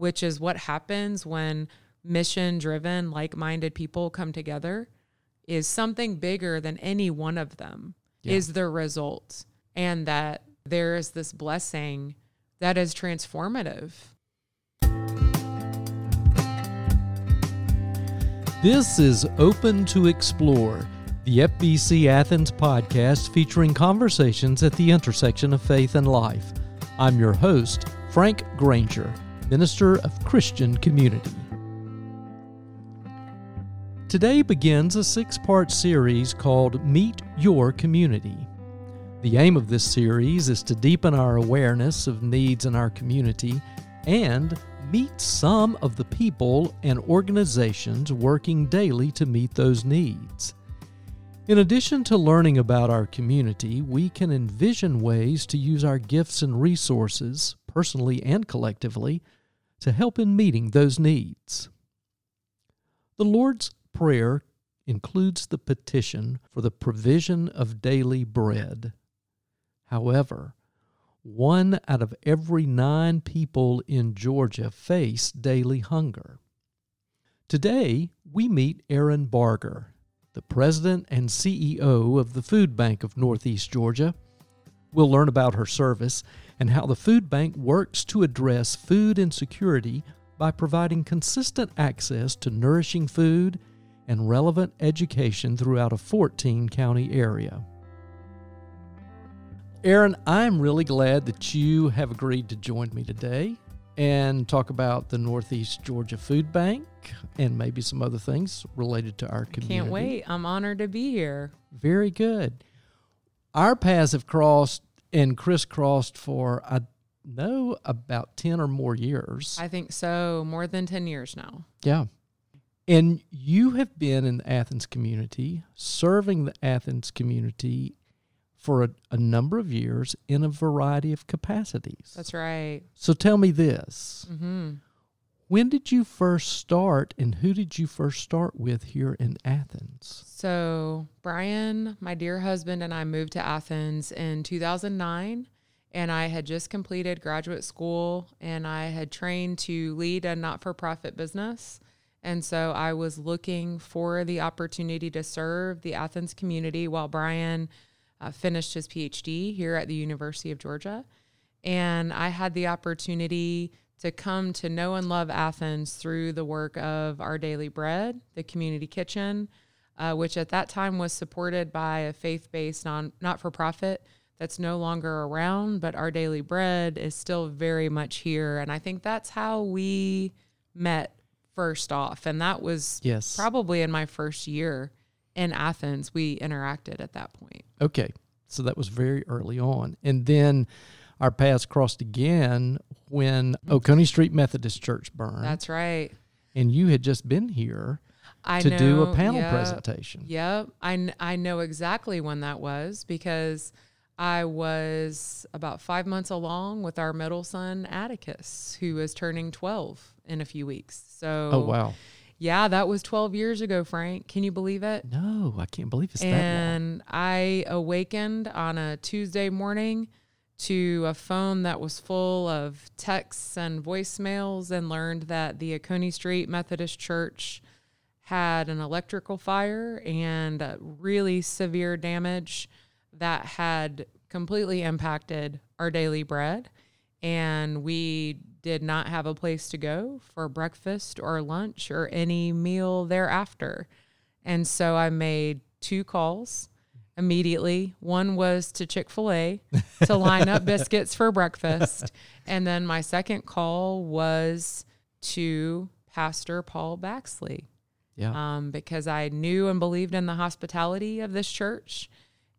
which is what happens when mission driven, like minded people come together, is something bigger than any one of them, Yeah. is the result. And that there is this blessing that is transformative. This is Open to Explore, the FBC Athens podcast featuring conversations at the intersection of faith and life. I'm your host, Frank Granger, Minister of Christian Community. Today begins a six part series called Meet Your Community. The aim of this series is to deepen our awareness of needs in our community and meet some of the people and organizations working daily to meet those needs. In addition to learning about our community, we can envision ways to use our gifts and resources, personally and collectively, to help in meeting those needs. The Lord's Prayer includes the petition for the provision of daily bread. However, one out of every nine people in Georgia face daily hunger. Today, we meet Erin Barger, the president and CEO of the Food Bank of Northeast Georgia. We'll learn about her service and how the food bank works to address food insecurity by providing consistent access to nourishing food and relevant education throughout a 14 county area. Erin, I'm really glad that you have agreed to join me today and talk about the Northeast Georgia Food Bank and maybe some other things related to our community. Can't wait. I'm honored to be here. Very good. Our paths have crossed and crisscrossed for, I know, about 10 or more years. I think so. More than 10 years now. Yeah. And you have been in the Athens community, serving the Athens community for a, a number of years in a variety of capacities. That's right. so tell me this. hmm When did you first start and who did you first start with here in Athens? So, Brian, my dear husband, and I moved to Athens in 2009. And I had just completed graduate school and I had trained to lead a not for profit business. And so I was looking for the opportunity to serve the Athens community while Brian uh, finished his PhD here at the University of Georgia. And I had the opportunity to come to know and love Athens through the work of Our Daily Bread, the community kitchen, uh, which at that time was supported by a faith based non not for profit that's no longer around, but Our Daily Bread is still very much here. And I think that's how we met first off. And that was Yes. probably in my first year in Athens. We interacted at that point. Okay. So that was very early on. And then our paths crossed again when Oconee Street Methodist Church burned. That's right. and you had just been here I to do a panel yep, presentation. Yep. I, I know exactly when that was because I was about five months along with our middle son, Atticus, who is turning 12 in a few weeks. So, Oh wow. yeah, that was 12 years ago, Frank. Can you believe it? No, I can't believe it's that long. and I awakened on a Tuesday morning to a phone that was full of texts and voicemails and learned that the Oconee Street Methodist Church had an electrical fire and really severe damage that had completely impacted our daily bread. And we did not have a place to go for breakfast or lunch or any meal thereafter. And so I made two calls immediately. One was to Chick fil A to line up biscuits for breakfast. And then my second call was to Pastor Paul Baxley Yeah. um, because I knew and believed in the hospitality of this church.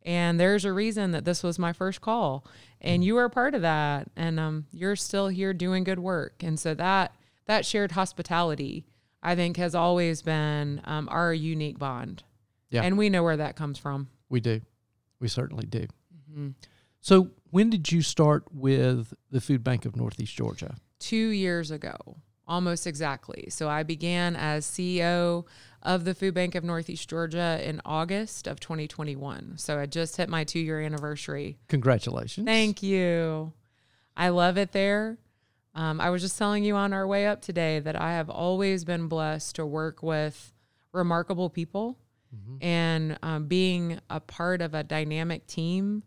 And there's a reason that this was my first call, and you are part of that, and um, you're still here doing good work. And so that that shared hospitality, I think, has always been um, our unique bond. Yeah. and we know where that comes from. We do. We certainly do. Mhm. So when did you start with the Food Bank of Northeast Georgia? Two years ago, almost exactly. So I began as CEO of the Food Bank of Northeast Georgia in August of 2021. So I just hit my two year anniversary Congratulations. Thank you. I love it there. Um, I was just telling you on our way up today that I have always been blessed to work with remarkable people and um, being a part of a dynamic team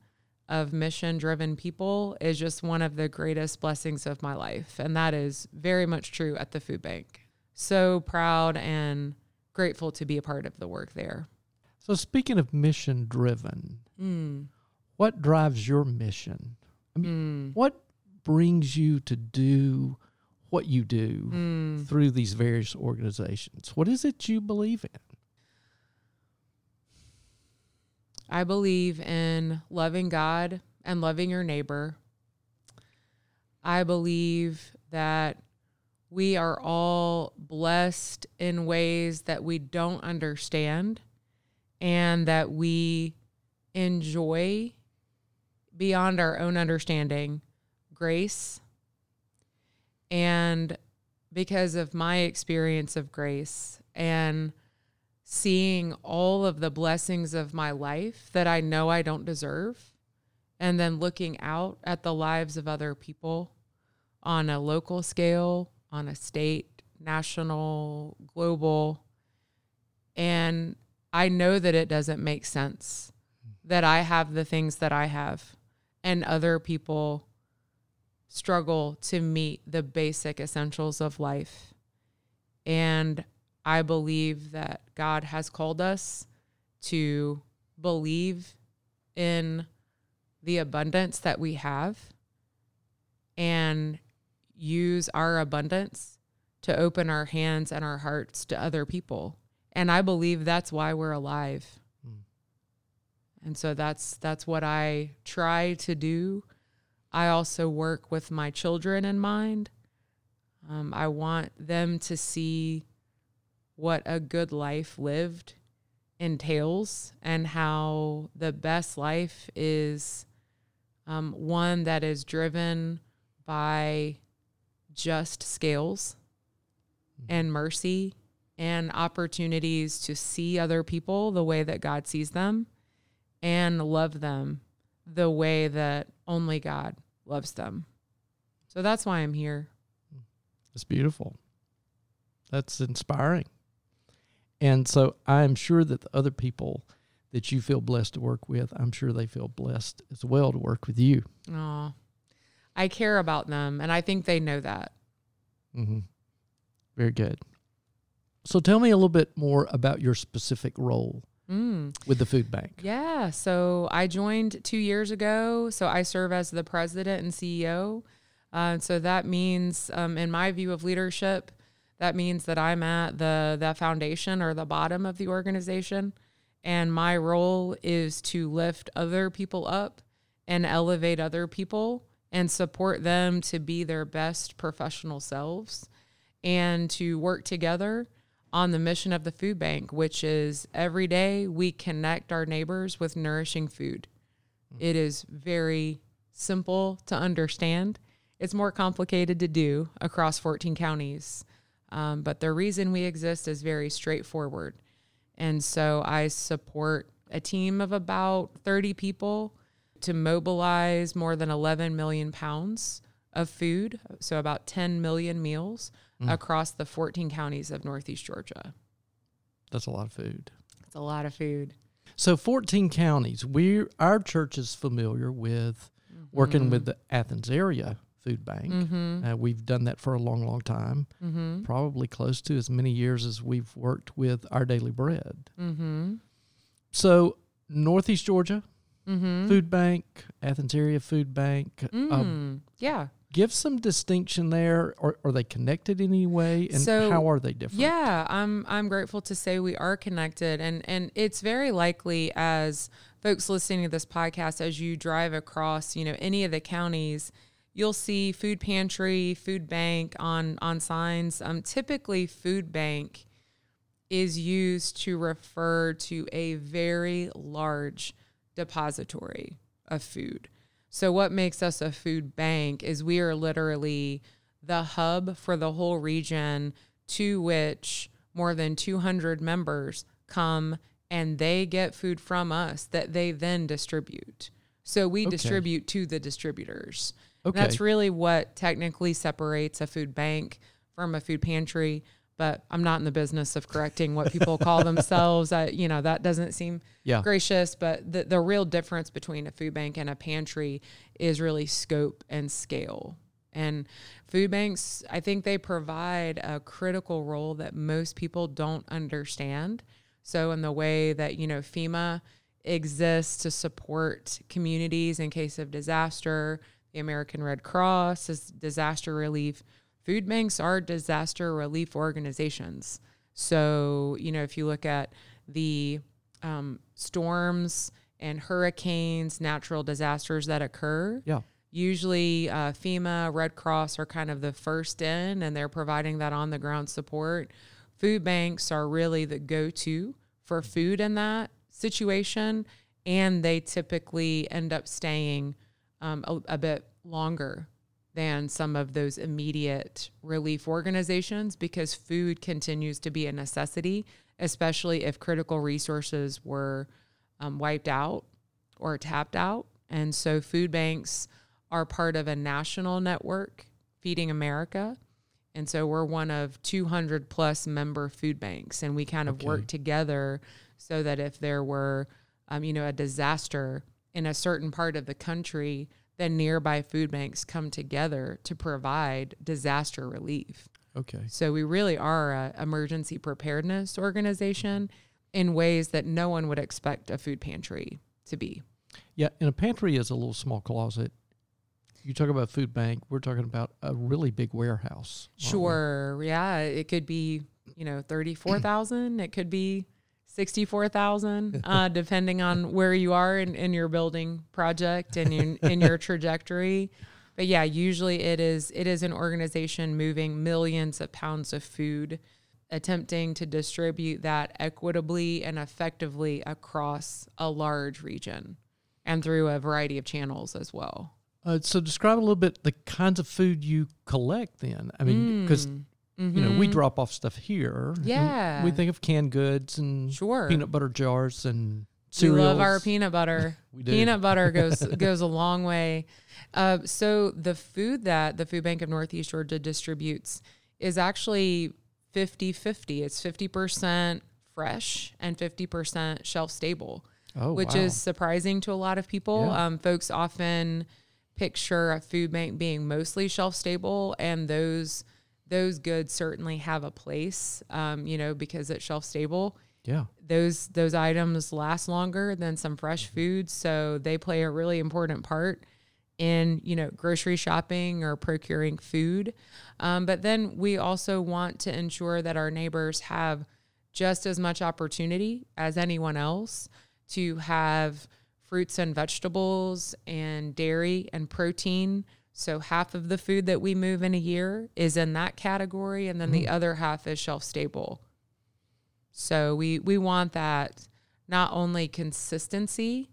of mission driven people is just one of the greatest blessings of my life. And that is very much true at the food bank. So proud and grateful to be a part of the work there. So, speaking of mission driven, Mm. what drives your mission? I mean, Mm. what brings you to do what you do Mm. through these various organizations? What is it you believe in? I believe in loving God and loving your neighbor. I believe that we are all blessed in ways that we don't understand and that we enjoy beyond our own understanding grace. And because of my experience of grace and seeing all of the blessings of my life that I know I don't deserve, and then looking out at the lives of other people on a local scale, on a state, national, global. And I know that it doesn't make sense that I have the things that I have and other people struggle to meet the basic essentials of life. And I believe that God has called us to believe in the abundance that we have and use our abundance to open our hands and our hearts to other people. And I believe that's why we're alive. Mm. And so that's that's what I try to do. I also work with my children in mind. Um, I want them to see what a good life lived entails and how the best life is um, one that is driven by just scales and mercy and opportunities to see other people the way that God sees them and love them the way that only God loves them. So that's why I'm here. It's beautiful. That's inspiring. And so I'm sure that the other people that you feel blessed to work with, I'm sure they feel blessed as well to work with you. Oh, I care about them, and I think they know that. Mm-hmm. Very good. So tell me a little bit more about your specific role Mm. with the food bank. Yeah. So I joined two years ago. So I serve as the president and CEO. Uh, so that means, um, in my view of leadership, that means that I'm at the the foundation or the bottom of the organization, and my role is to lift other people up and elevate other people and support them to be their best professional selves and to work together on the mission of the food bank, which is every day we connect our neighbors with nourishing food. Mm-hmm. It is very simple to understand. It's more complicated to do across 14 counties. Um, but the reason we exist is very straightforward. And so I support a team of about 30 people to mobilize more than 11 million pounds of food, so about 10 million meals across the 14 counties of Northeast Georgia. That's a lot of food. It's a lot of food. So 14 counties. We our church is familiar with working with the Athens area food bank. Mm-hmm. Uh, we've done that for a long, long time. Mm-hmm. Probably close to as many years as we've worked with our daily bread. Mm-hmm. So Northeast Georgia Mm-hmm. Food Bank, Athens area Food Bank. Mm. Um, yeah. give some distinction there. Or are they connected in any way? And So, how are they different? Yeah, I'm I'm grateful to say we are connected and and it's very likely as folks listening to this podcast as you drive across, you know, any of the counties, you'll see food pantry, food bank on on signs. Um typically food bank is used to refer to a very large depository of food. So, what makes us a food bank is we are literally the hub for the whole region to which more than 200 members come and they get food from us that they then distribute. So, we Okay. distribute to the distributors. And Okay. That's really what technically separates a food bank from a food pantry. But I'm not in the business of correcting what people call themselves. I, you know, that doesn't seem Yeah. gracious. But the, the real difference between a food bank and a pantry is really scope and scale. And food banks, I think they provide a critical role that most people don't understand. So, in the way that, you know, FEMA exists to support communities in case of disaster, the American Red Cross is disaster relief. Food banks are disaster relief organizations. So, you know, if you look at the um, storms and hurricanes, natural disasters that occur, Yeah. usually uh, FEMA, Red Cross are kind of the first in, and they're providing that on the ground support. Food banks are really the go to for food in that situation, and they typically end up staying um, a, a bit longer than some of those immediate relief organizations because food continues to be a necessity, especially if critical resources were um, wiped out or tapped out. And so food banks are part of a national network, Feeding America. And so we're one of 200 plus member food banks, and we kind of Okay. work together so that if there were, um, you know, a disaster in a certain part of the country, then nearby food banks come together to provide disaster relief. Okay. So we really are a emergency preparedness organization in ways that no one would expect a food pantry to be. Yeah, and a pantry is a little small closet. You talk about food bank, we're talking about a really big warehouse. aren't we? Sure. Yeah. It could be, you know, 34,000. It could be 64,000, uh, depending on where you are in, in your building project and in, in your trajectory. But yeah, usually it is, it is an organization moving millions of pounds of food, attempting to distribute that equitably and effectively across a large region and through a variety of channels as well. Uh, so describe a little bit the kinds of food you collect then. I mean, because Mm. You know we Mhm. drop off stuff here. Yeah. we think of canned goods and Sure. peanut butter jars and We cereals. love our peanut butter. We do. Peanut butter goes goes a long way. Uh, so the food that the Food Bank of Northeast Georgia distributes is actually 50-50. It's 50% fresh and 50% shelf stable, oh, which wow. is surprising to a lot of people. Yeah. Um, folks often picture a food bank being mostly shelf stable and those those goods certainly have a place um, you know because it's shelf stable. Yeah. those those items last longer than some fresh foods so they play a really important part in you know grocery shopping or procuring food. Um, but then we also want to ensure that our neighbors have just as much opportunity as anyone else to have fruits and vegetables and dairy and protein so half of the food that we move in a year is in that category and then the other half is shelf stable so we we want that not only consistency,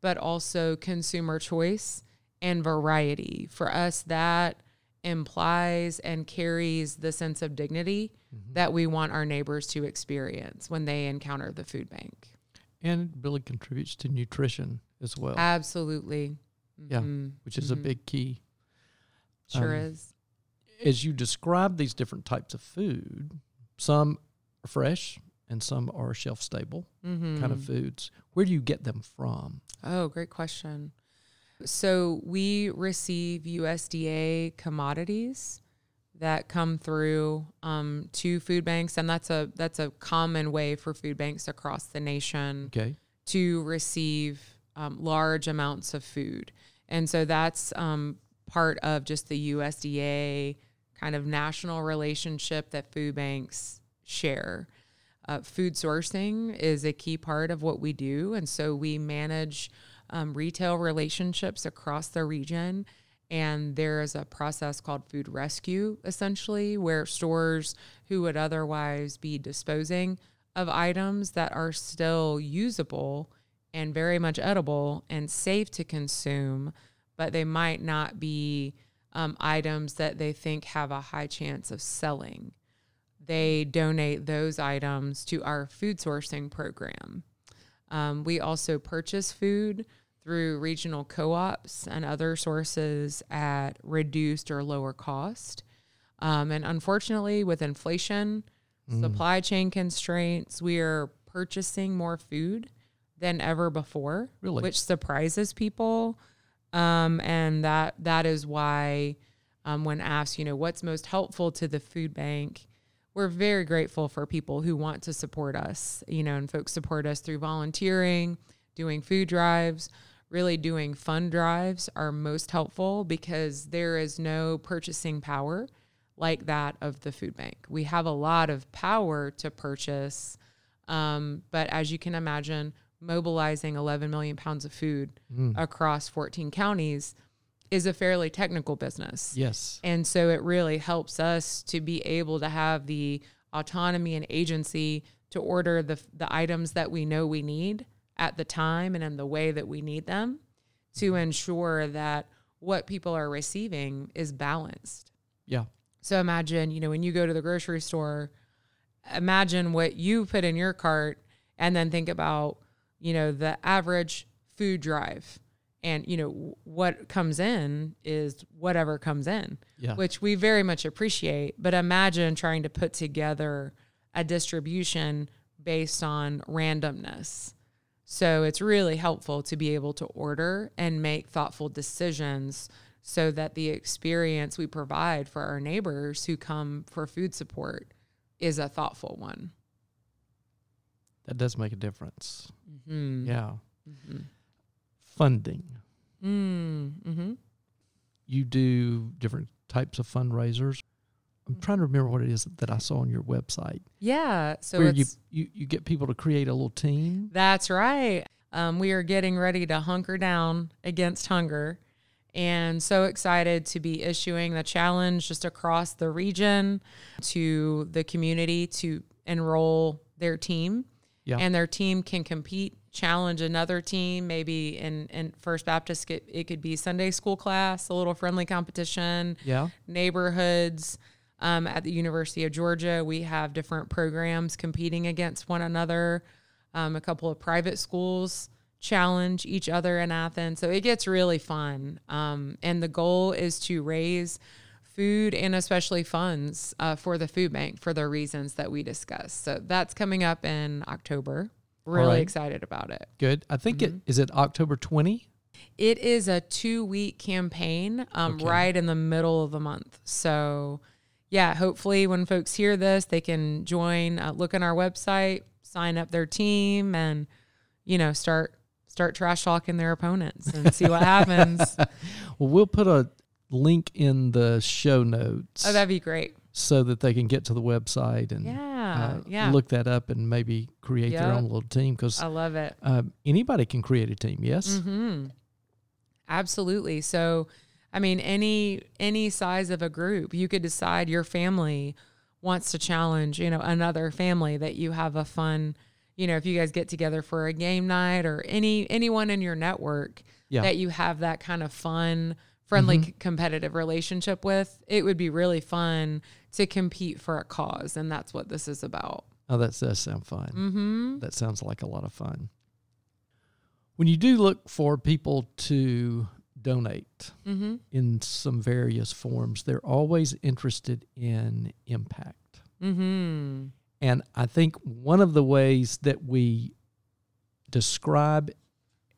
but also consumer choice and variety. For us, that implies and carries the sense of dignity that we want our neighbors to experience when they encounter the food bank. And it really contributes to nutrition as well, Absolutely. Yeah, Mhm. which is a Mhm. big key. Sure um, is. As you describe these different types of food, some are fresh and some are shelf stable kind of foods. Where do you get them from? Oh, great question. So we receive USDA commodities that come through um, to food banks, and that's a that's a common way for food banks across the nation Okay. to receive um, large amounts of food, and so that's um, part of just the USDA kind of national relationship that food banks share. Uh, food sourcing is a key part of what we do. And so we manage um, retail relationships across the region. And there is a process called food rescue, essentially, where stores who would otherwise be disposing of items that are still usable and very much edible and safe to consume, but they might not be um, items that they think have a high chance of selling they donate those items to our food sourcing program. Um, we also purchase food through regional co ops and other sources at reduced or lower cost. Um, and unfortunately, with inflation, Mm. supply chain constraints, we are purchasing more food than ever before, Really? which surprises people. Um, and that that is why, um, when asked, you know, what's most helpful to the food bank, we're very grateful for people who want to support us. You know, and folks support us through volunteering, doing food drives, really doing fund drives are most helpful because there is no purchasing power like that of the food bank. We have a lot of power to purchase, um, but as you can imagine, mobilizing 11 million pounds of food hmm. across 14 counties is a fairly technical business. Yes. And so it really helps us to be able to have the autonomy and agency to order the, the items that we know we need at the time and in the way that we need them to ensure that what people are receiving is balanced. Yeah. So imagine, you know, when you go to the grocery store, imagine what you put in your cart and then think about, you know, the average food drive. And, you know, what comes in is whatever comes in, Yeah. which we very much appreciate. But imagine trying to put together a distribution based on randomness. So it's really helpful to be able to order and make thoughtful decisions so that the experience we provide for our neighbors who come for food support is a thoughtful one. That does make a difference. Mm-hmm. Yeah. Funding. Mm-hmm. You do different types of fundraisers. I'm trying to remember what it is that I saw on your website. Yeah. So where you, you you get people to create a little team. That's right. Um, we are getting ready to hunker down against hunger. And so excited to be issuing the challenge just across the region to the community to enroll their team. Yeah. And their team can compete, challenge another team. Maybe in, in First Baptist, it, it could be Sunday school class, a little friendly competition Yeah. neighborhoods. Um, at the University of Georgia, we have different programs competing against one another. Um, a couple of private schools challenge each other in Athens. So it gets really fun. Um, and the goal is to raise food and especially funds uh, for the food bank for the reasons that we discussed. So that's coming up in October. Really right. excited about it. Good. I think Mm-hmm. it is it October 20. It is a two week campaign, um, Okay. right in the middle of the month. So, yeah, hopefully when folks hear this, they can join, uh, look on our website, sign up their team, and you know start start trash talking their opponents and see what happens. Well, we'll put a link in the show notes Oh, that'd be great. so that they can get to the website and Yeah, uh, yeah, look that up and maybe create their own little team because I love it. um, anybody can create a team. Yes. hmm Absolutely. So, I mean, any any size of a group, you could decide your family wants to challenge, you know, another family that you have a fun, you know, if you guys get together for a game night or any anyone in your network Yeah. that you have that kind of fun, friendly, c- competitive relationship with, it would be really fun to compete for a cause, and that's what this is about. Oh, that does sound fun. Mm-hmm. That sounds like a lot of fun. When you do look for people to donate Mm-hmm. in some various forms, they're always interested in impact. Mm-hmm. And I think one of the ways that we describe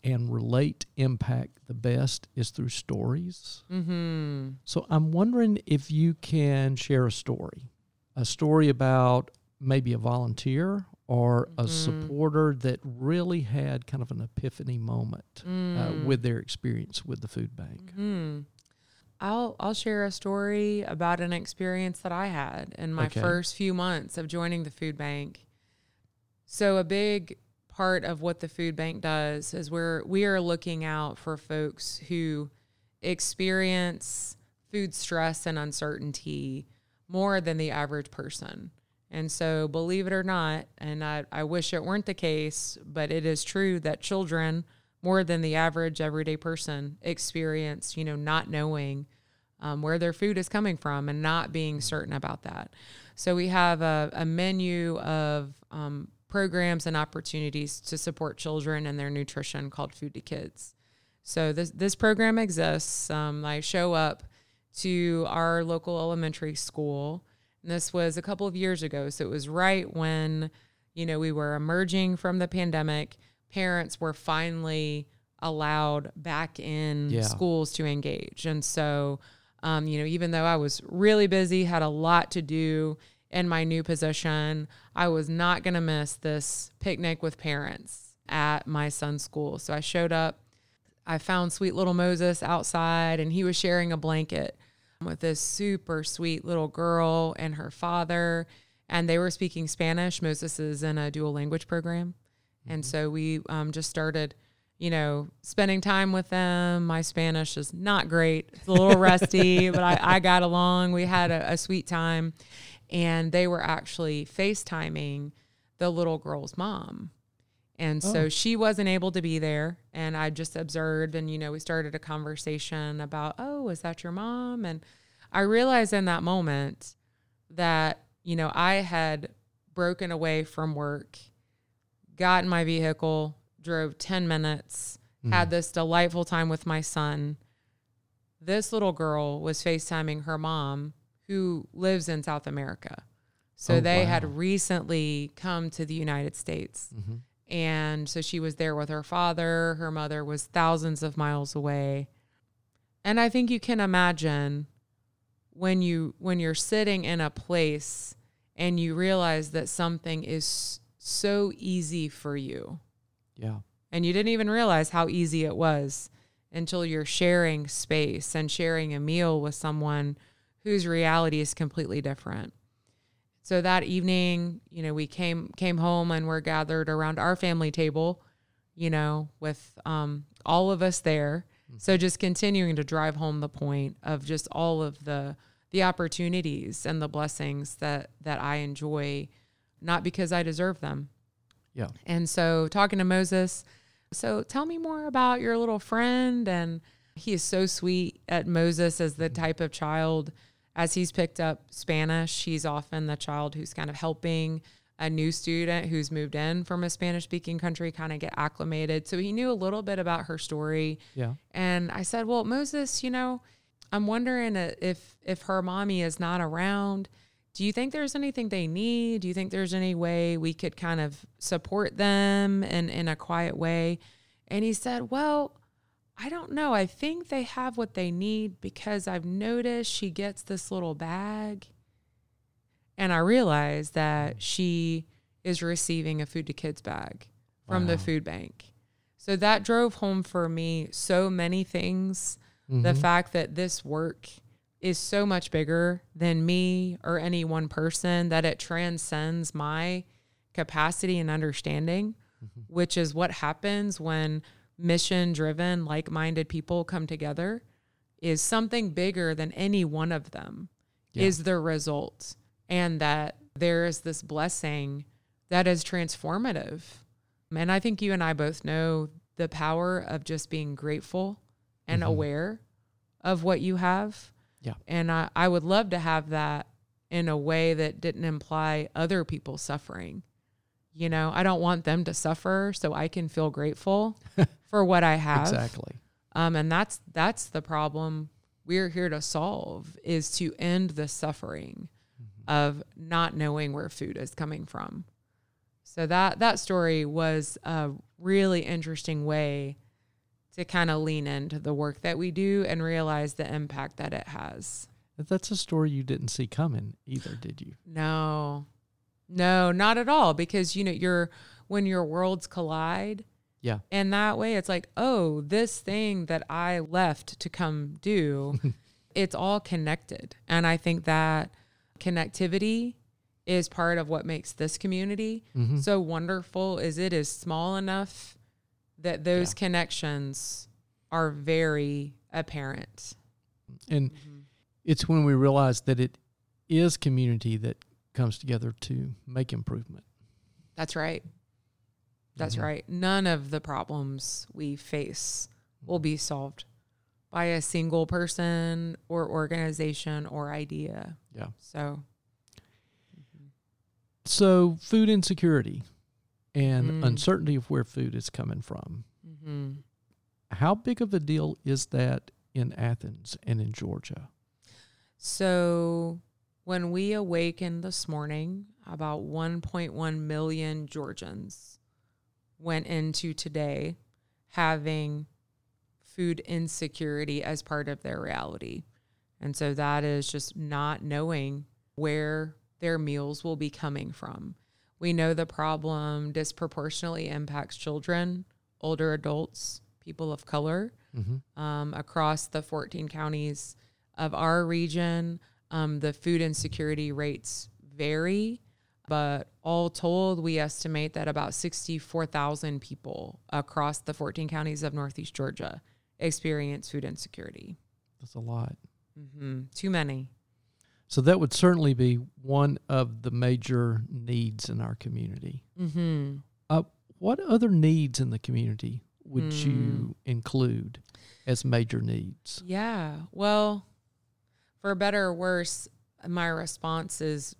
and relate impact the best is through stories. Mm-hmm. So I'm wondering if you can share a story, a story about maybe a volunteer or a Mhm. supporter that really had kind of an epiphany moment uh, Mm. with their experience with the food bank. Hmm. I'll I'll share a story about an experience that I had in my Okay. first few months of joining the food bank. So a big part of what the food bank does is we're we are looking out for folks who experience food stress and uncertainty more than the average person. And so believe it or not, and I, I wish it weren't the case, but it is true that children more than the average everyday person experience, you know, not knowing um, where their food is coming from and not being certain about that. So we have a, a menu of um, programs and opportunities to support children and their nutrition called Food to Kids. So this this program exists. Um, I show up to our local elementary school. And this was a couple of years ago. So it was right when, you know, we were emerging from the pandemic. Parents were finally allowed back in Yeah. schools to engage. And so, um, you know, even though I was really busy, had a lot to do in my new position, I was not going to miss this picnic with parents at my son's school. So I showed up. I found sweet little Moses outside, and he was sharing a blanket with this super sweet little girl and her father. And they were speaking Spanish. Moses is in a dual language program. And so we um, just started, you know, spending time with them. My Spanish is not great, it's a little rusty, but I, I got along. We had a, a sweet time. And they were actually FaceTiming the little girl's mom. And so Oh. she wasn't able to be there. And I just observed, and, you know, we started a conversation about, oh, is that your mom? And I realized in that moment that, you know, I had broken away from work, got in my vehicle, drove 10 minutes, hmm. had this delightful time with my son. This little girl was FaceTiming her mom, who lives in South America. So Oh, they wow. had recently come to the United States. Mhm. And so she was there with her father. Her mother was thousands of miles away. And I think you can imagine when you when you're sitting in a place and you realize that something is so easy for you Yeah. and you didn't even realize how easy it was until you're sharing space and sharing a meal with someone whose reality is completely different. So that evening, you know, we came came home and we're gathered around our family table, you know, with um, all of us there. So just continuing to drive home the point of just all of the the opportunities and the blessings that that I enjoy, not because I deserve them, Yeah. and so talking to Moses, so tell me more about your little friend. And he is so sweet at Moses as the type of child, as he's picked up Spanish, he's often the child who's kind of helping a new student who's moved in from a Spanish speaking country kind of get acclimated. So he knew a little bit about her story. Yeah. And I said, "Well, Moses, you know, I'm wondering uh, if if her mommy is not around, do you think there's anything they need? Do you think there's any way we could kind of support them in in a quiet way?" And he said, "Well, I don't know. I think they have what they need because I've noticed she gets this little bag." And I realize that she is receiving a food to kids bag from the food bank. So that drove home for me so many things. The Mhm. fact that this work is so much bigger than me or any one person, that it transcends my capacity and understanding, which is what happens when mission driven, like minded people come together, is something bigger than any one of them Yeah. is the result. And that there is this blessing that is transformative. And I think you and I both know the power of just being grateful and Mhm. aware of what you have. Yeah. And I, I would love to have that in a way that didn't imply other people suffering. You know, I don't want them to suffer so I can feel grateful for what I have. Exactly. Um, and that's that's the problem we're here to solve is to end the suffering of not knowing where food is coming from. So that that story was a really interesting way to kind of lean into the work that we do and realize the impact that it has. That's a story you didn't see coming either, did you? No. No, not at all because you know you're when your worlds collide Yeah. and that way it's like, "Oh, this thing that I left to come do, it's all connected." And I think that connectivity is part of what makes this community Mhm. so wonderful is it is small enough that those Yeah. connections are very apparent. And Mm-hmm. it's when we realize that it is community that comes together to make improvement. That's right. That's Mhm. right. None of the problems we face will be solved by a single person or organization or idea. Yeah. So, So, food insecurity and Mm. uncertainty of where food is coming from. mhm. How big of a deal is that in Athens and in Georgia? So when we awakened this morning, about 1.1 million Georgians went into today having food insecurity as part of their reality. And so that is just not knowing where their meals will be coming from. We know the problem disproportionately impacts children, older adults, people of color Mm-hmm. um, across the 14 counties of our region. Um, the food insecurity rates vary, but all told, we estimate that about 64,000 people across the 14 counties of Northeast Georgia experience food insecurity. That's a lot. hmm Too many. So that would certainly be one of the major needs in our community. hmm Uh, what other needs in the community would Mm. you include as major needs? Yeah. Well, for better or worse, my response is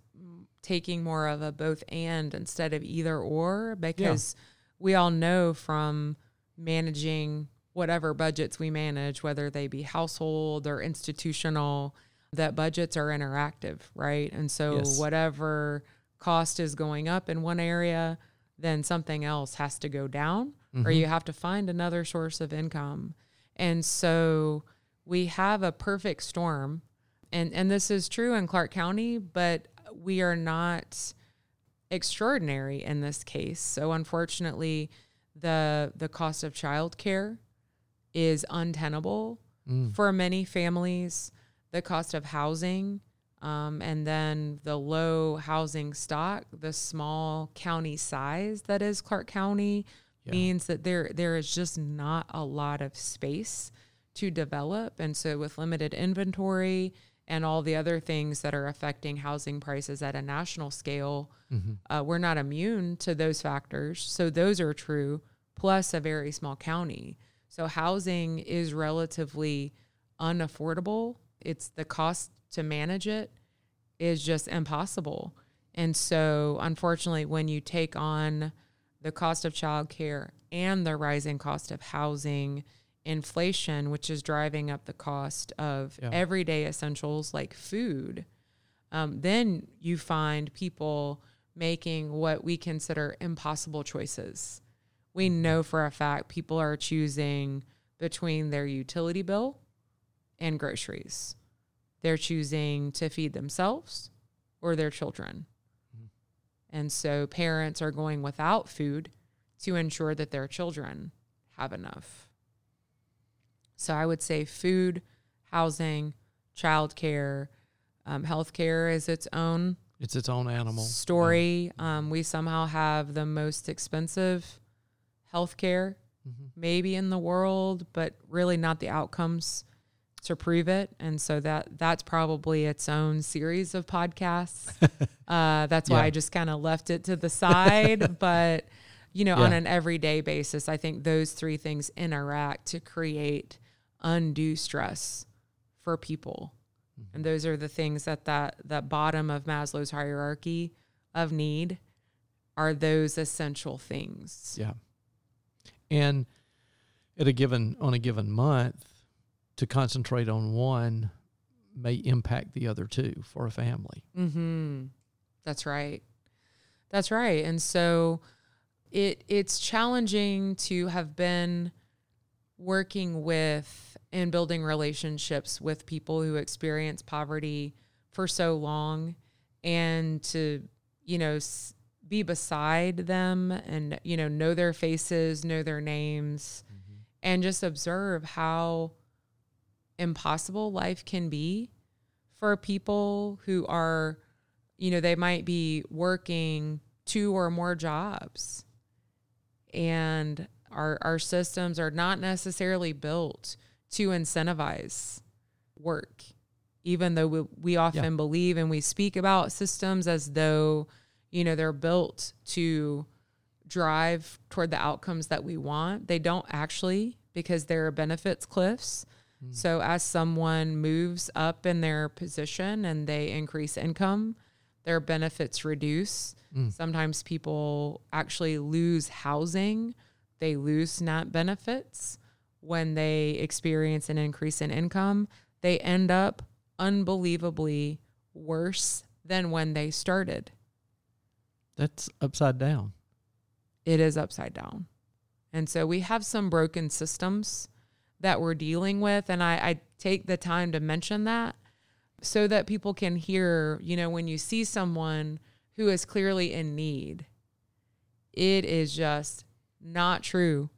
taking more of a both and instead of either or because we all know from managing whatever budgets we manage, whether they be household or institutional, that budgets are interactive, right? And so Yes. whatever cost is going up in one area, then something else has to go down or Mhm. you have to find another source of income. And so we have a perfect storm. And and this is true in Clarke County, but we are not extraordinary in this case. So unfortunately, the the cost of childcare is untenable Mm. for many families. The cost of housing, um, and then the low housing stock, the small county size that is Clarke County, Yeah. means that there there is just not a lot of space to develop, and so with limited inventory and all the other things that are affecting housing prices at a national scale, Mhm. uh, we're not immune to those factors. So those are true, plus a very small county. So housing is relatively unaffordable. It's the cost to manage it is just impossible. And so, unfortunately, when you take on the cost of childcare and the rising cost of housing, inflation, which is driving up the cost of Yeah. everyday essentials like food, um, then you find people making what we consider impossible choices. We know for a fact people are choosing between their utility bill and groceries. They're choosing to feed themselves or their children. And so parents are going without food to ensure that their children have enough. So I would say food, housing, childcare, um, healthcare is its own It's its own animal. story. Um, we somehow have the most expensive healthcare Mhm. maybe in the world, but really not the outcomes to prove it. And so that that's probably its own series of podcasts. uh, that's why Yeah. I just kind of left it to the side. but you know, on an everyday basis, I think those three things interact to create undue stress for people. Mm-hmm. And those are the things that that that bottom of Maslow's hierarchy of need are those essential things. Yeah. And at a given on a given month, to concentrate on one may impact the other two for a family. Mm-hmm. That's right. That's right. And so it it's challenging to have been working with and building relationships with people who experience poverty for so long and to you know s- be beside them and you know know their faces know their names mm-hmm. and just observe how impossible life can be for people who are you know they might be working two or more jobs and our our systems are not necessarily built to incentivize work even though we, we often believe and we speak about systems as though you know they're built to drive toward the outcomes that we want. They don't actually because there are benefits cliffs. So as someone moves up in their position and they increase income their benefits reduce. Mm. sometimes people actually lose housing they lose SNAP benefits when they experience an increase in income, they end up unbelievably worse than when they started. That's upside down. It is upside down. And so we have some broken systems that we're dealing with. And I, I take the time to mention that so that people can hear, you know, when you see someone who is clearly in need, it is just not true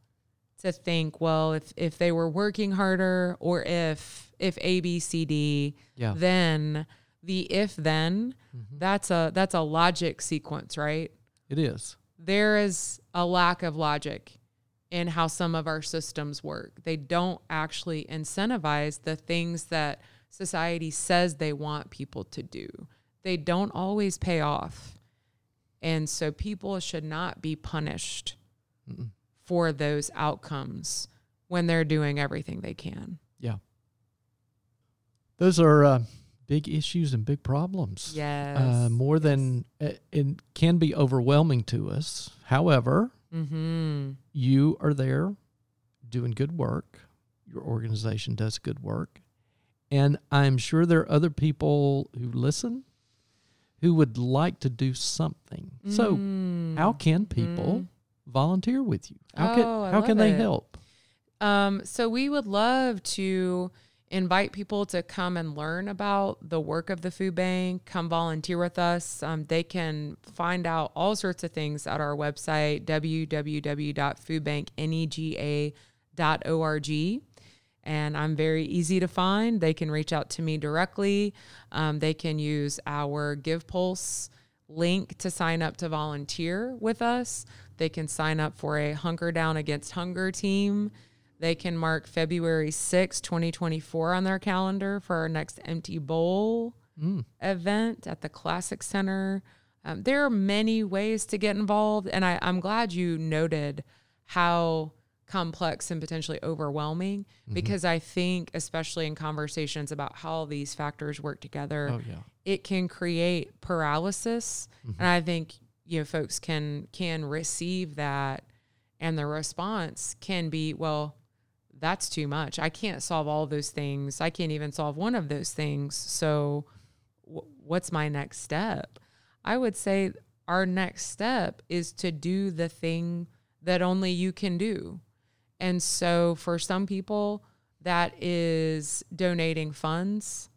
to think, well, if if they were working harder or if if A B C D, Yeah. then the if then Mhm. that's a that's a logic sequence, right? It is. There is a lack of logic in how some of our systems work. They don't actually incentivize the things that society says they want people to do. They don't always pay off. And so people should not be punished Mm-mm. for those outcomes when they're doing everything they can. Yeah. Those are uh, big issues and big problems. Yes. Uh, more than uh, it can be overwhelming to us. However, mm-hmm. you are there doing good work. Your organization does good work. And I'm sure there are other people who listen who would like to do something. So, how can people volunteer with you? How can. Oh, I how can they it. help? Um, so we would love to invite people to come and learn about the work of the food bank, come volunteer with us. Um, they can find out all sorts of things at our website, www.foodbanknega.org. And I'm very easy to find. They can reach out to me directly. Um, they can use our Give Pulse link to sign up to volunteer with us. They can sign up for a Hunker Down Against Hunger team. They can mark February 6, 2024 on their calendar for our next Empty Bowl Mm. event at the Classic Center. Um, there are many ways to get involved, and I, I'm glad you noted how complex and potentially overwhelming mm-hmm. because I think, especially in conversations about how these factors work together, Oh yeah. it can create paralysis. And mm-hmm. i think you know folks can can receive that and the response can be well that's too much. I can't solve all those things. I can't even solve one of those things. So wh- what's my next step? I would say our next step is to do the thing that only you can do and so for some people that is donating funds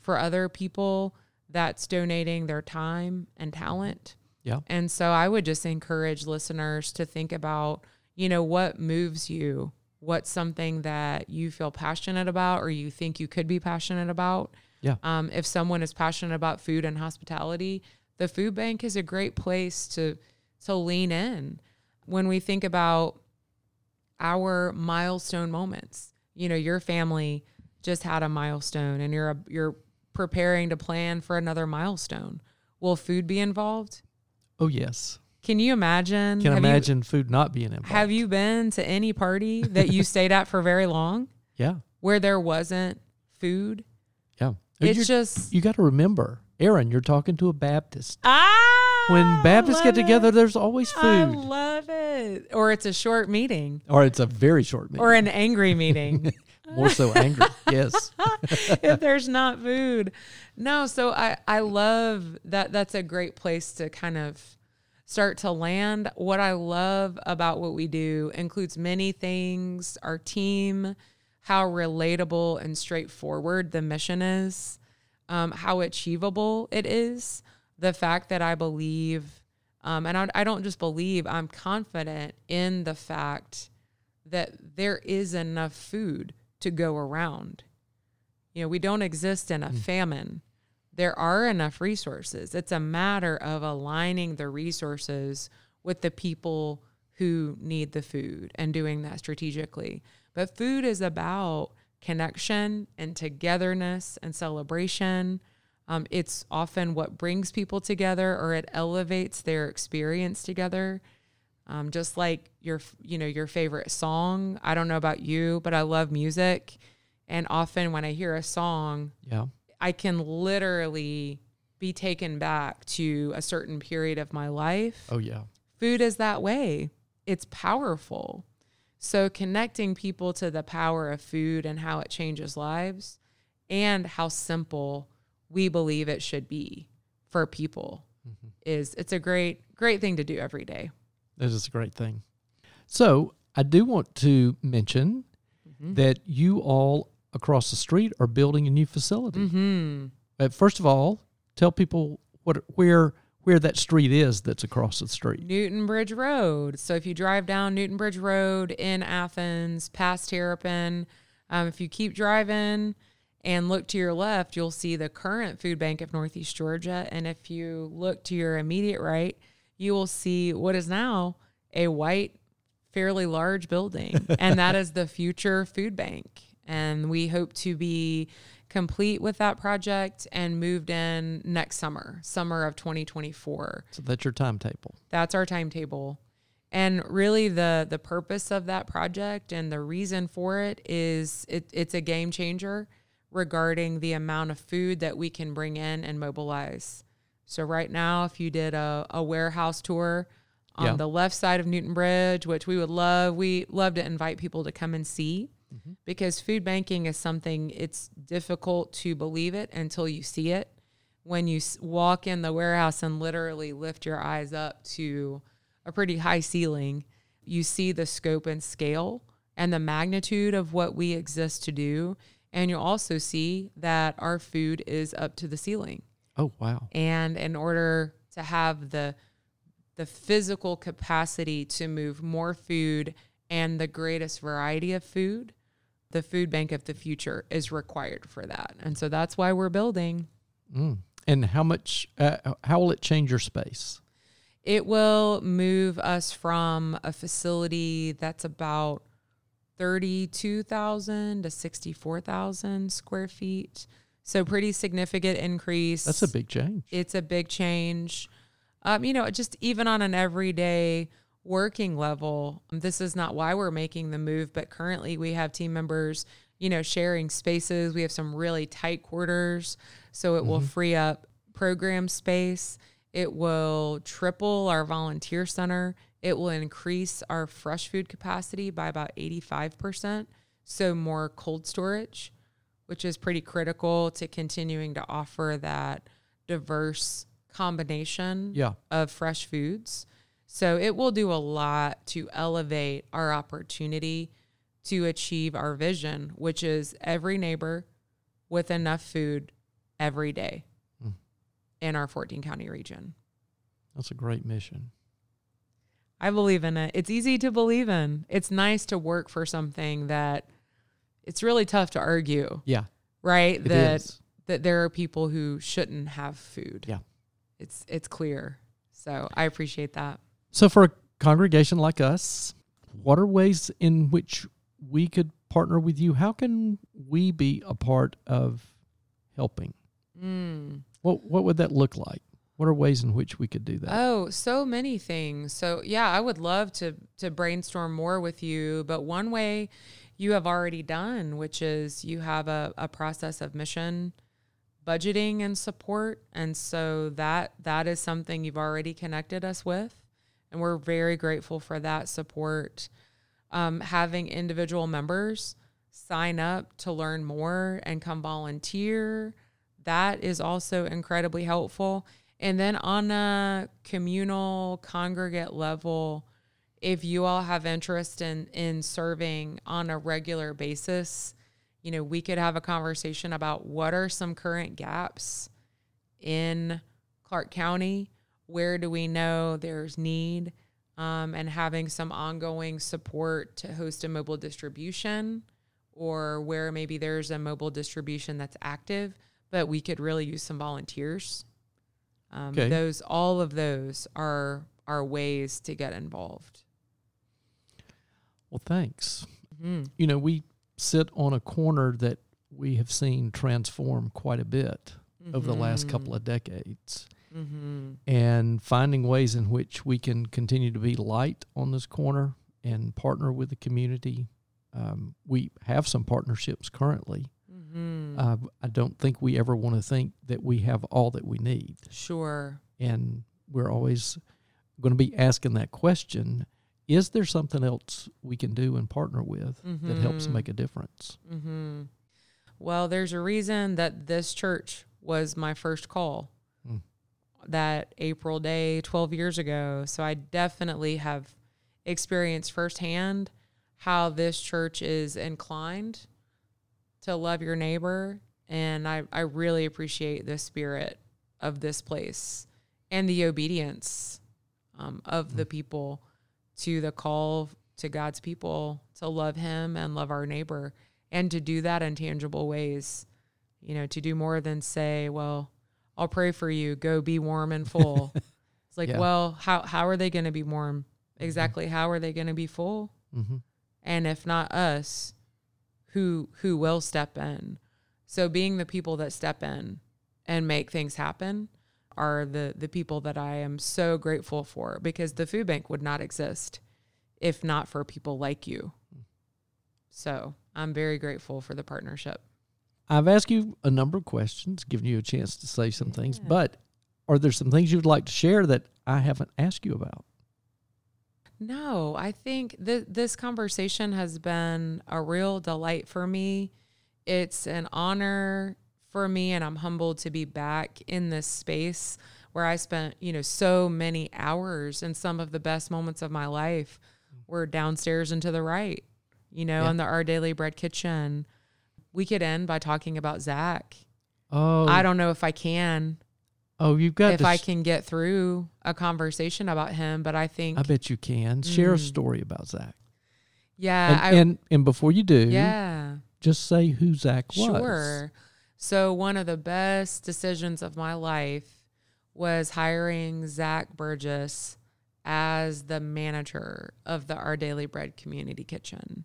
for other people that's donating their time and talent. Yeah. And so I would just encourage listeners to think about, you know, what moves you? What's something that you feel passionate about or you think you could be passionate about? Yeah. Um, if someone is passionate about food and hospitality, the food bank is a great place to to lean in. When we think about our milestone moments, you know, your family just had a milestone and you're a, you're preparing to plan for another milestone. Will food be involved? Oh yes. Can you imagine? Can have you- imagine food not being involved. have you been to any party that you stayed at for very long Yeah. where there wasn't food? Yeah. It's You're- just you got to remember, Erin, you're talking to a Baptist. ah. When Baptists get together, it. there's always food. I love it. Or it's a short meeting, Or it's a very short meeting. or an angry meeting. More so angry. yes. if there's not food. No, so I I love that that's a great place to kind of start to land. What I love about what we do includes many things. Our team, how relatable and straightforward the mission is, um, how achievable it is. The fact that I believe, um, and I, I don't just believe, I'm confident in the fact that there is enough food to go around. You know, we don't exist in a famine. There are enough resources. It's a matter of aligning the resources with the people who need the food and doing that strategically. But food is about connection and togetherness and celebration. Um, it's often what brings people together or it elevates their experience together. Um, just like your you know your favorite song i don't know about you but i love music. And often when i hear a song Yeah. i can literally be taken back to a certain period of my life. Oh yeah. food is that way. It's powerful. So, connecting people to the power of food and how it changes lives and how simple we believe it should be for people is it's a great great thing to do every day. That is a great thing. So I do want to mention that you all across the street are building a new facility. Mm-hmm. But first of all, tell people what where where that street is that's across the street. Newton Bridge Road. So if you drive down Newton Bridge Road in Athens, past Terrapin, um, if you keep driving and look to your left, you'll see the current food bank of Northeast Georgia. And if you look to your immediate right, you will see what is now a white, fairly large building, and that is the future food bank. And we hope to be complete with that project and moved in next summer, summer of 2024 So that's your timetable. that's our timetable and really the the purpose of that project and the reason for it is it, it's a game changer regarding the amount of food that we can bring in and mobilize so right now if you did a, a warehouse tour on Yeah. the left side of newton bridge which we would love we love to invite people to come and see mm-hmm. because food banking is something it's difficult to believe it until you see it when you walk in the warehouse and literally lift your eyes up to a pretty high ceiling, you see the scope and scale and the magnitude of what we exist to do. And you'll also see that our food is up to the ceiling. Oh wow. And in order to have the the physical capacity to move more food and the greatest variety of food, the food bank of the future is required for that. And so that's why we're building. Mm. And how much uh, how will it change your space? It will move us from a facility that's about 32,000 to 64,000 square feet. So, pretty significant increase. That's a big change. It's a big change. Um, you know, just even on an everyday working level, this is not why we're making the move, but currently we have team members, you know, sharing spaces. We have some really tight quarters, so it will free up program space. It will triple our volunteer center. It will increase our fresh food capacity by about 85%. So, more cold storage, which is pretty critical to continuing to offer that diverse combination Yeah. of fresh foods. So, it will do a lot to elevate our opportunity to achieve our vision, which is every neighbor with enough food every day Mm. in our 14 county region. That's a great mission. I believe in it. It's easy to believe in. It's nice to work for something that it's really tough to argue, Yeah. right? That is. that there are people who shouldn't have food. Yeah. It's it's clear. So I appreciate that. So for a congregation like us, what are ways in which we could partner with you? How can we be a part of helping? Mm. What what would that look like? What are ways in which we could do that? Oh, so many things. So yeah, I would love to to brainstorm more with you. But one way you have already done, which is you have a, a process of mission budgeting and support. And so that that is something you've already connected us with. And we're very grateful for that support. Um, having individual members sign up to learn more and come volunteer, that is also incredibly helpful. And then on a communal congregate level, if you all have interest in in serving on a regular basis, you know, we could have a conversation about what are some current gaps in Clarke County. Where do we know there's need? Um, and having some ongoing support to host a mobile distribution, or where maybe there's a mobile distribution that's active, but we could really use some volunteers. Um, Okay. Those, all of those are are ways to get involved. Well, thanks. Mhm. You know, we sit on a corner that we have seen transform quite a bit over the last couple of decades. Mm-hmm. and finding ways in which we can continue to be light on this corner and partner with the community. Um, we have some partnerships currently. Mm-hmm. Uh, I don't think we ever want to think that we have all that we need. sure. And we're always going to be asking that question is there something else we can do and partner with that helps Mhm. make a difference? Mm-hmm. Well, there's a reason that this church was my first call Mm. that April day 12 years ago. So I definitely have experienced firsthand how this church is inclined to love your neighbor. And I, I really appreciate the spirit of this place and the obedience um, of the people to the call to God's people to love Him and love our neighbor and to do that in tangible ways. You know, to do more than say, well, I'll pray for you, go be warm and full. it's like, Yeah. well, how, how are they going to be warm? Exactly. How are they going to be full? Mm-hmm. and if not us who who will step in. So being the people that step in and make things happen are the the people that I am so grateful for because the food bank would not exist if not for people like you. So I'm very grateful for the partnership. I've asked you a number of questions, given you a chance to say some things, but are there some things you'd like to share that I haven't asked you about? No, I think th- this conversation has been a real delight for me. It's an honor for me, and I'm humbled to be back in this space where I spent, you know, so many hours and some of the best moments of my life were downstairs and to the right, you know, Yeah. in the Our Daily Bread kitchen. We could end by talking about Zach. Oh, I don't know if I can, Oh, you've got if. I sh- can get through a conversation about him, but I think, I bet you can share a Mm. story about Zach. yeah, And, I, and and before you do, yeah. just say who Zach was. Sure. So one of the best decisions of my life was hiring Zach Burgess as the manager of the Our Daily Bread Community Kitchen.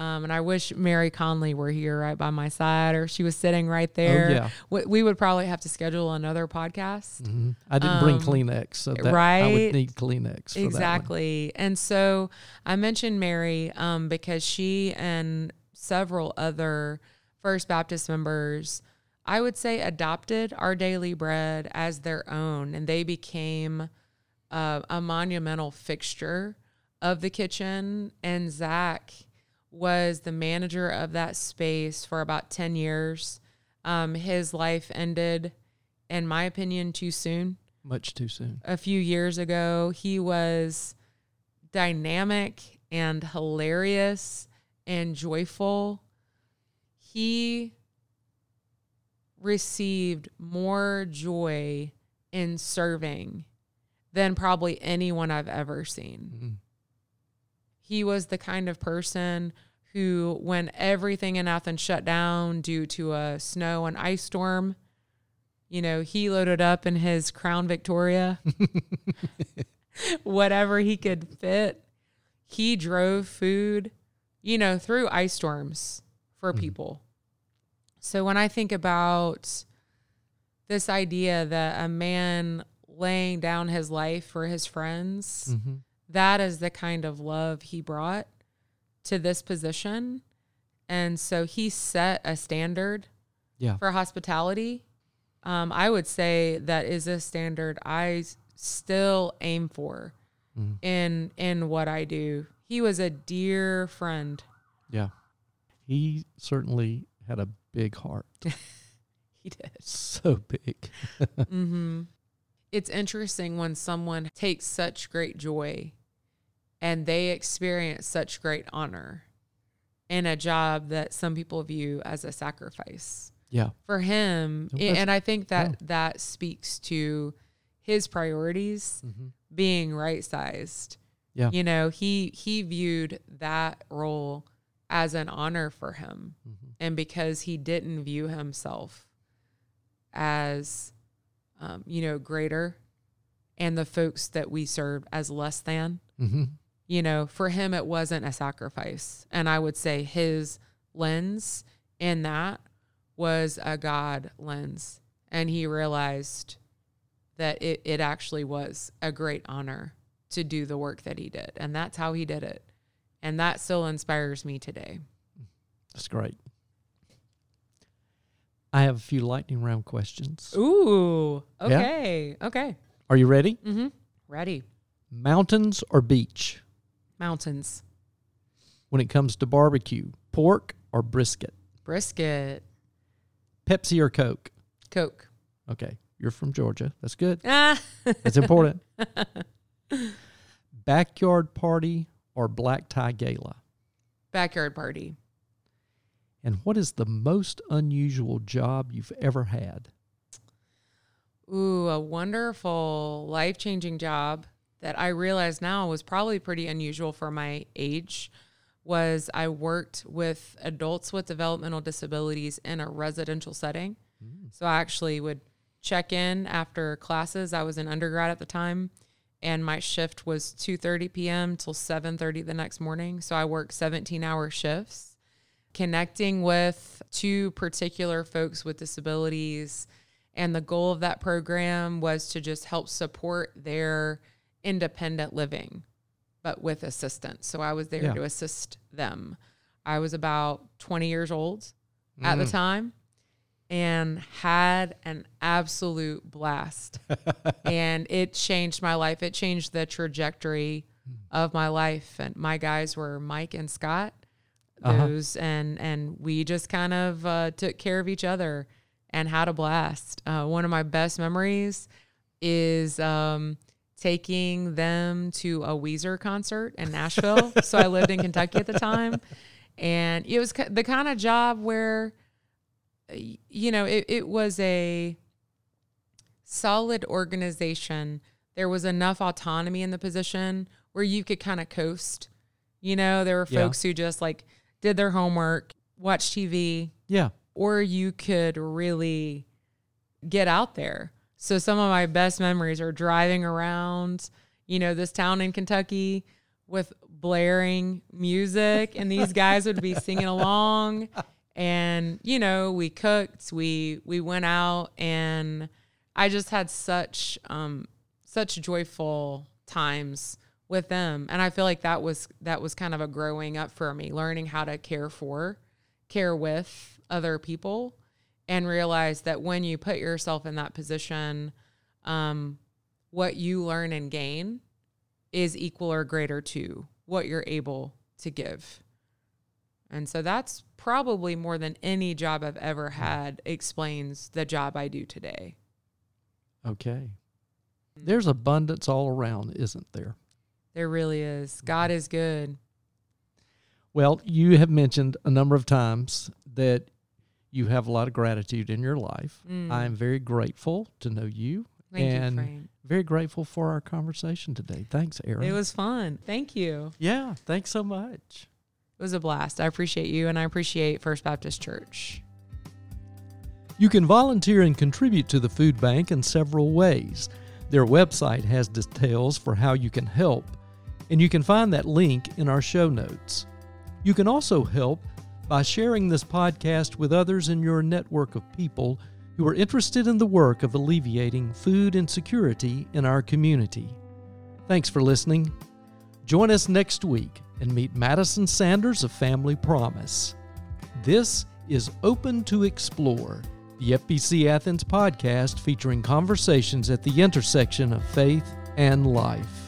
Um, and I wish Mary Conley were here right by my side, or she was sitting right there. Oh yeah. We, we would probably have to schedule another podcast. Mhm. I didn't bring Um, Kleenex, so that I would need Kleenex. For That one. Exactly. And so I mentioned Mary um, because she and several other First Baptist members, I would say, adopted our daily bread as their own, and they became uh, a monumental fixture of the kitchen. And Zach was the manager of that space for about 10 years. Um, his life ended, in my opinion, too soon Much too soon. a few years ago. He was dynamic and hilarious and joyful. He received more joy in serving than probably anyone I've ever seen. Mhm. He was the kind of person who, when everything in Athens shut down due to a snow and ice storm, you know, he loaded up in his Crown Victoria, whatever he could fit. He drove food, you know, through ice storms for people. So when I think about this idea that a man laying down his life for his friends, Mhm. That is the kind of love he brought to this position. And so he set a standard Yeah. for hospitality. Um, I would say that is a standard I still aim for Mhm. in in what I do. He was a dear friend. Yeah. He certainly had a big heart. He did. so big. hmm It's interesting when someone takes such great joy and they experience such great honor in a job that some people view as a sacrifice. Yeah. For him, It and I think that yeah. that speaks to his priorities Mm-hmm. being right sized. Yeah. You know, he he viewed that role as an honor for him. Mhm. And because he didn't view himself as um, you know, greater and the folks that we serve as less than, Mm-hmm. You know, for him it wasn't a sacrifice. And I would say his lens in that was a God lens. And he realized that it, it actually was a great honor to do the work that he did. And that's how he did it. And that still inspires me today. That's great. I have a few lightning round questions. Ooh. Okay. Okay. Are you ready? Mm-hmm. Ready. Mountains or beach? Mountains. When it comes to barbecue, pork or brisket? Brisket. Pepsi or Coke? Coke. Okay, you're from Georgia. That's good. Ah. That's important. Backyard party or black tie gala? Backyard party. And what is the most unusual job you've ever had? Ooh, a wonderful, life changing job that I realize now was probably pretty unusual for my age. Was I worked with adults with developmental disabilities in a residential setting. Mm. So I actually would check in after classes. I was an undergrad at the time and my shift was 2:30 p.m. till 7:30 the next morning. So I worked 17-hour shifts connecting with two particular folks with disabilities and the goal of that program was to just help support their independent living but with assistance. So I was there Yeah. to assist them. I was about 20 years old at the time and had an absolute blast. and it changed my life. It changed the trajectory of my life. And my guys were Mike and Scott. Uh-huh. Those and and we just kind of uh, took care of each other and had a blast. Uh, one of my best memories is um, taking them to a Weezer concert in Nashville. so I lived in Kentucky at the time, and it was the kind of job where, you know, it, it was a solid organization. There was enough autonomy in the position where you could kind of coast. You know, there were Yeah. folks who just like did their homework, watched TV, Yeah. or you could really get out there. So some of my best memories are driving around, you know, this town in Kentucky with blaring music and these guys would be singing along. And you know, we cooked, we we went out and I just had such um such joyful times with them. And I feel like that was that was kind of a growing up for me, learning how to care for, care with other people and realize that when you put yourself in that position, um, what you learn and gain is equal or greater to what you're able to give. And so that's probably more than any job I've ever hmm. had explains the job I do today. Okay. Hmm. There's abundance all around, isn't there? There really is. Mm-hmm. God is good. Well, you have mentioned a number of times that you have a lot of gratitude in your life. Mm. I am very grateful to know you Thank and you, Frank. very grateful for our conversation today. Thanks, Erin. It was fun. Thank you. yeah, thanks so much. It was a blast. I appreciate you and I appreciate First Baptist Church. You can volunteer and contribute to the food bank in several ways. Their website has details for how you can help, and you can find that link in our show notes. You can also help by sharing this podcast with others in your network of people who are interested in the work of alleviating food insecurity in our community. Thanks for listening. Join us next week and meet Madison Sanders of Family Promise. This is Open to Explore, the FBC Athens podcast featuring conversations at the intersection of faith and life.